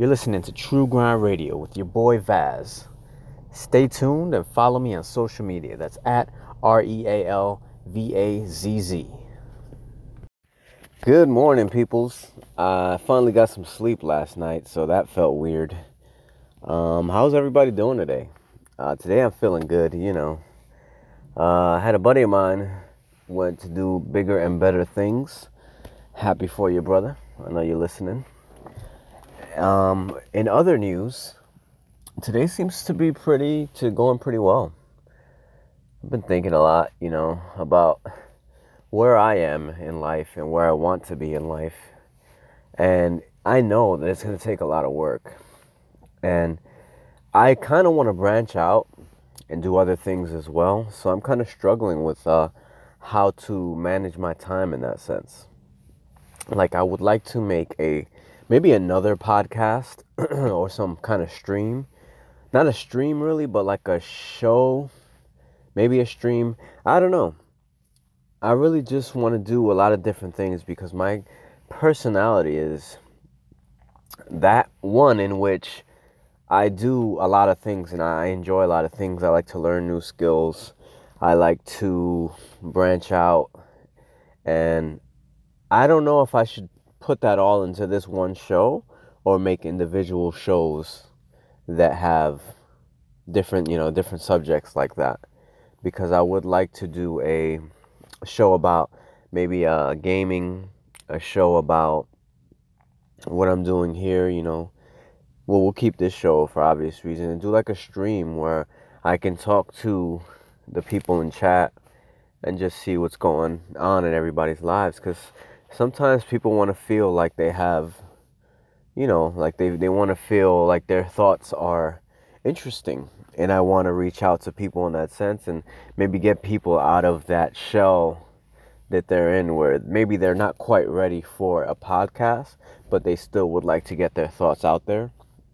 You're listening to True Grind Radio with your boy Vaz. Stay tuned and follow me on social media. That's at R E A L V A Z Z. Good morning, peoples. I finally got some sleep last night, so that felt weird. Um, how's everybody doing today? Uh, today I'm feeling good, you know. Uh, I had a buddy of mine went to do bigger and better things. Happy for you, brother. I know you're listening. Um, in other news, today seems to be pretty to going pretty well. I've been thinking a lot, you know, about where I am in life and where I want to be in life. And I know that it's going to take a lot of work. And I kind of want to branch out and do other things as well. So I'm kind of struggling with uh, how to manage my time in that sense. Like, I would like to make a maybe another podcast or some kind of stream. Not a stream really, but like a show, maybe a stream. I don't know. I really just want to do a lot of different things because my personality is that one in which I do a lot of things and I enjoy a lot of things. I like to learn new skills. I like to branch out and I don't know if I should put that all into this one show or make individual shows that have different, you know, different subjects like that. Because I would like to do a show about maybe uh, gaming, a show about what I'm doing here, you know. Well, we'll keep this show for obvious reasons and do like a stream where I can talk to the people in chat and just see what's going on in everybody's lives because sometimes people want to feel like they have, you know, like they, they want to feel like their thoughts are interesting. And I want to reach out to people in that sense and maybe get people out of that shell that they're in where maybe they're not quite ready for a podcast, but they still would like to get their thoughts out there.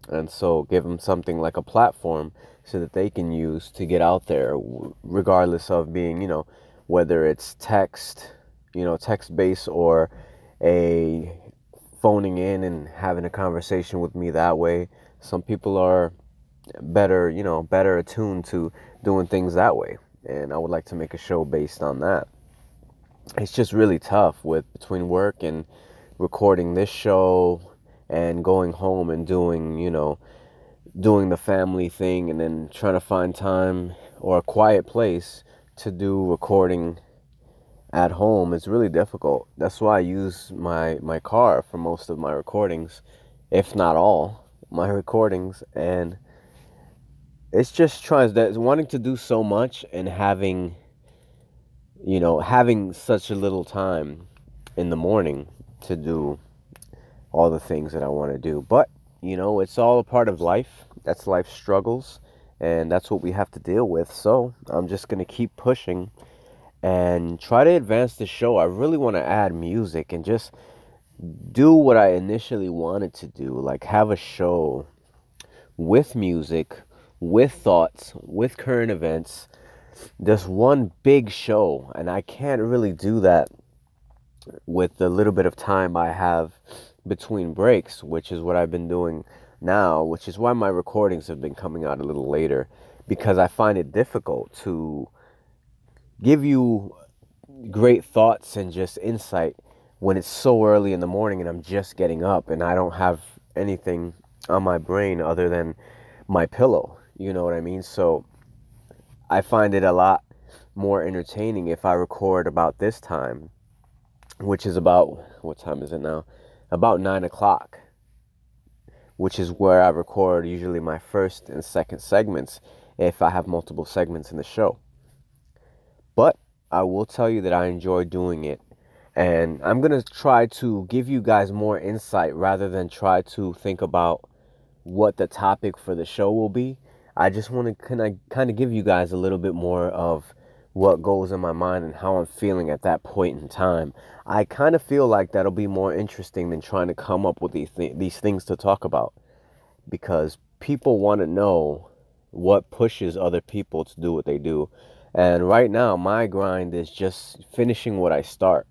And so give them something like a platform so that they can use to get out there, regardless of being, you know, whether it's text, you know, text based or a phoning in and having a conversation with me that way. Some people are better, you know, better attuned to doing things that way. And I would like to make a show based on that. It's just really tough with between work and recording this show and going home and doing, you know, doing the family thing and then trying to find time or a quiet place to do recording at home is really difficult. That's why I use my my car for most of my recordings, if not all my recordings and it's just trying that wanting to do so much and having you know having such a little time in the morning to do all the things that I want to do. But, you know, it's all a part of life. That's life struggles and that's what we have to deal with. So, I'm just going to keep pushing and try to advance the show. I really want to add music and just do what I initially wanted to do, like have a show with music, with thoughts, with current events. Just one big show, and I can't really do that with the little bit of time I have between breaks, which is what I've been doing now, which is why my recordings have been coming out a little later because I find it difficult to give you great thoughts and just insight when it's so early in the morning and I'm just getting up and I don't have anything on my brain other than my pillow. You know what I mean? So I find it a lot more entertaining if I record about this time, which is about what time is it now? About nine o'clock, which is where I record usually my first and second segments if I have multiple segments in the show. But I will tell you that I enjoy doing it. And I'm going to try to give you guys more insight rather than try to think about what the topic for the show will be. I just want to kind of kind of give you guys a little bit more of what goes in my mind and how I'm feeling at that point in time. I kind of feel like that'll be more interesting than trying to come up with these th- these things to talk about because people want to know what pushes other people to do what they do and right now, my grind is just finishing what I start.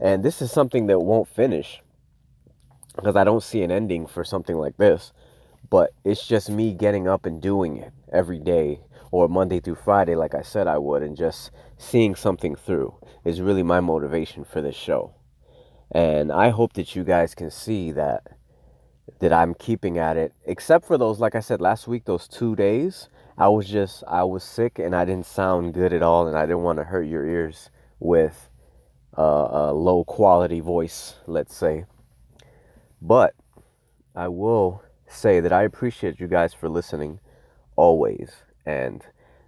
And this is something that won't finish. because I don't see an ending for something like this. But it's just me getting up and doing it every day or Monday through Friday, like I said I would, and just seeing something through is really my motivation for this show. And I hope that you guys can see that that I'm keeping at it, except for those, like I said last week, those two days. I was just, I was sick and I didn't sound good at all, and I didn't want to hurt your ears with a, a low quality voice, let's say. But I will say that I appreciate you guys for listening always and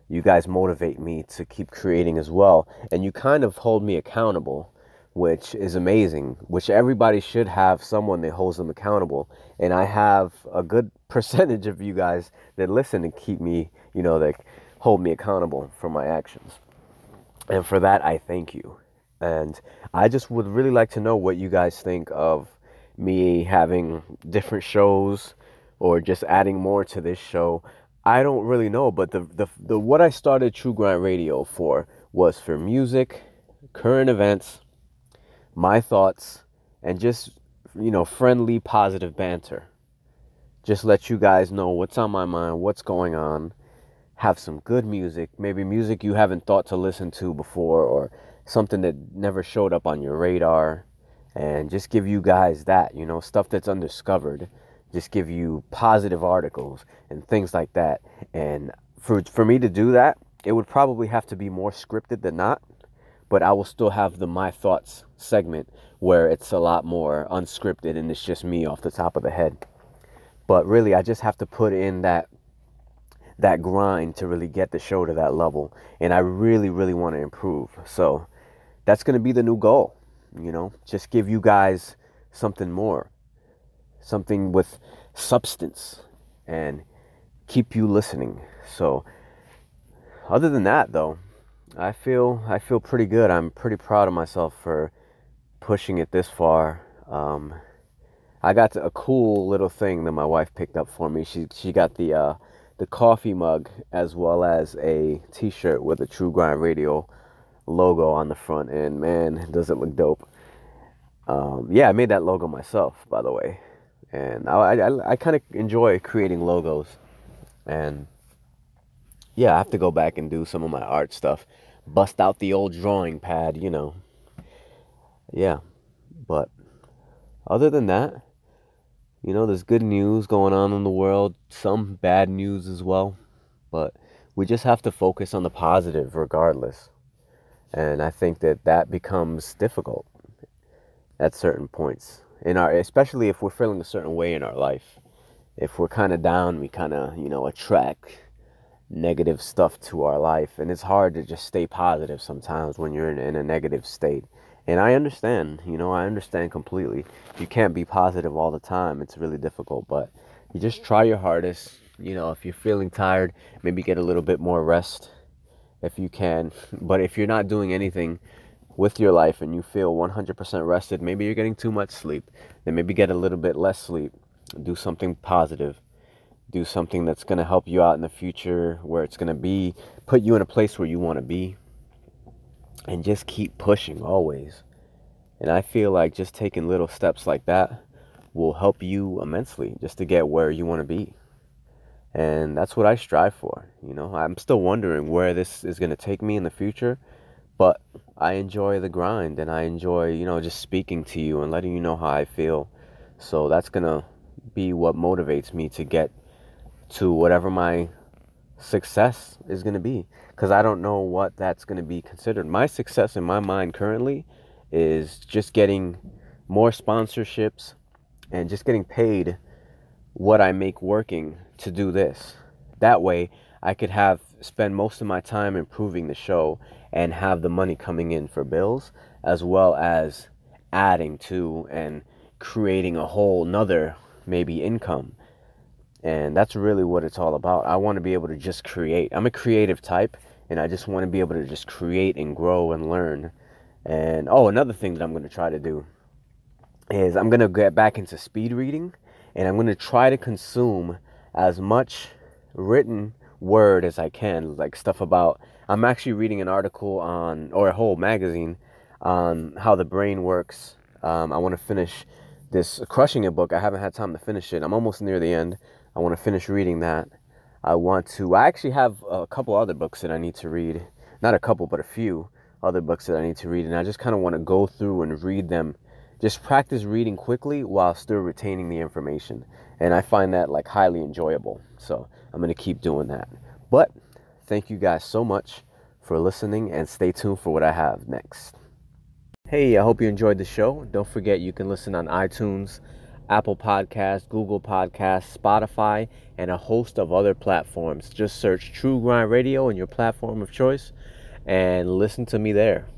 you guys motivate me to keep creating as well and you kind of hold me accountable which is amazing which everybody should have someone that holds them accountable. And i have a good percentage of you guys that listen and keep me you know that hold me accountable for my actions. And for that i thank you. And i just would really like to know what you guys think of me having different shows or just adding more to this show. I don't really know, but the, the the what I started True Grind Radio for was for music, current events, my thoughts, and just you know friendly, positive banter. Just let you guys know what's on my mind, what's going on. Have some good music, maybe music you haven't thought to listen to before, or something that never showed up on your radar, and just give you guys that you know stuff that's undiscovered just give you positive articles and things like that. And for for me to do that, it would probably have to be more scripted than not. But I will still have the my thoughts segment where it's a lot more unscripted and it's just me off the top of the head. But really, I just have to put in that that grind to really get the show to that level. And I really, really want to improve. So that's going to be the new goal. You know, just give you guys something more something with substance and keep you listening. So other than that though, I feel I feel pretty good. I'm pretty proud of myself for pushing it this far. Um, I got a cool little thing that my wife picked up for me. She she got the uh, the coffee mug as well as a T-shirt with a True Grind Radio logo on the front, and man, does it look dope. Um, yeah, I made that logo myself, by the way and I, I, I kind of enjoy creating logos and yeah i have to go back and do some of my art stuff bust out the old drawing pad you know. Yeah but other than that you know there's good news going on in the world some bad news as well but we just have to focus on the positive regardless. And i think that that becomes difficult at certain points in our especially if we're feeling a certain way in our life. If we're kind of down we kind of you know attract negative stuff to our life and it's hard to just stay positive sometimes when you're in, in a negative state. And i understand you know i understand completely. You can't be positive all the time. It's really difficult but you just try your hardest. You know if you're feeling tired maybe get a little bit more rest if you can. But if you're not doing anything with your life and you feel 100% rested, maybe you're getting too much sleep, then maybe get a little bit less sleep. Do something positive. Do something that's going to help you out in the future where it's going to be put you in a place where you want to be. And just keep pushing always. And I feel like just taking little steps like that will help you immensely just to get where you want to be. And that's what I strive for. You know, I'm still wondering where this is going to take me in the future but I enjoy the grind and I enjoy, you know, just speaking to you and letting you know how I feel. So that's going to be what motivates me to get to whatever my success is going to be because I don't know what that's going to be considered. My success in my mind currently is just getting more sponsorships and just getting paid what I make working to do this. That way, I could have spend most of my time improving the show and have the money coming in for bills as well as adding to and creating a whole nother maybe income and that's really what it's all about i want to be able to just create i'm a creative type and i just want to be able to just create and grow and learn and oh another thing that i'm going to try to do is i'm going to get back into speed reading and i'm going to try to consume as much written word as I can, like stuff about. I'm actually reading an article on, or a whole magazine on how the brain works. Um, I want to finish this Crushing It book. I haven't had time to finish it. I'm almost near the end. I want to finish reading that. I want to. I actually have a couple other books that I need to read. Not a couple, but a few other books that I need to read, and I just kind of want to go through and read them. Just practice reading quickly while still retaining the information, and I find that like highly enjoyable. So I'm gonna keep doing that. But thank you guys so much for listening, and stay tuned for what I have next. Hey, I hope you enjoyed the show. Don't forget you can listen on iTunes, Apple Podcasts, Google Podcasts, Spotify, and a host of other platforms. Just search True Grind Radio in your platform of choice and listen to me there.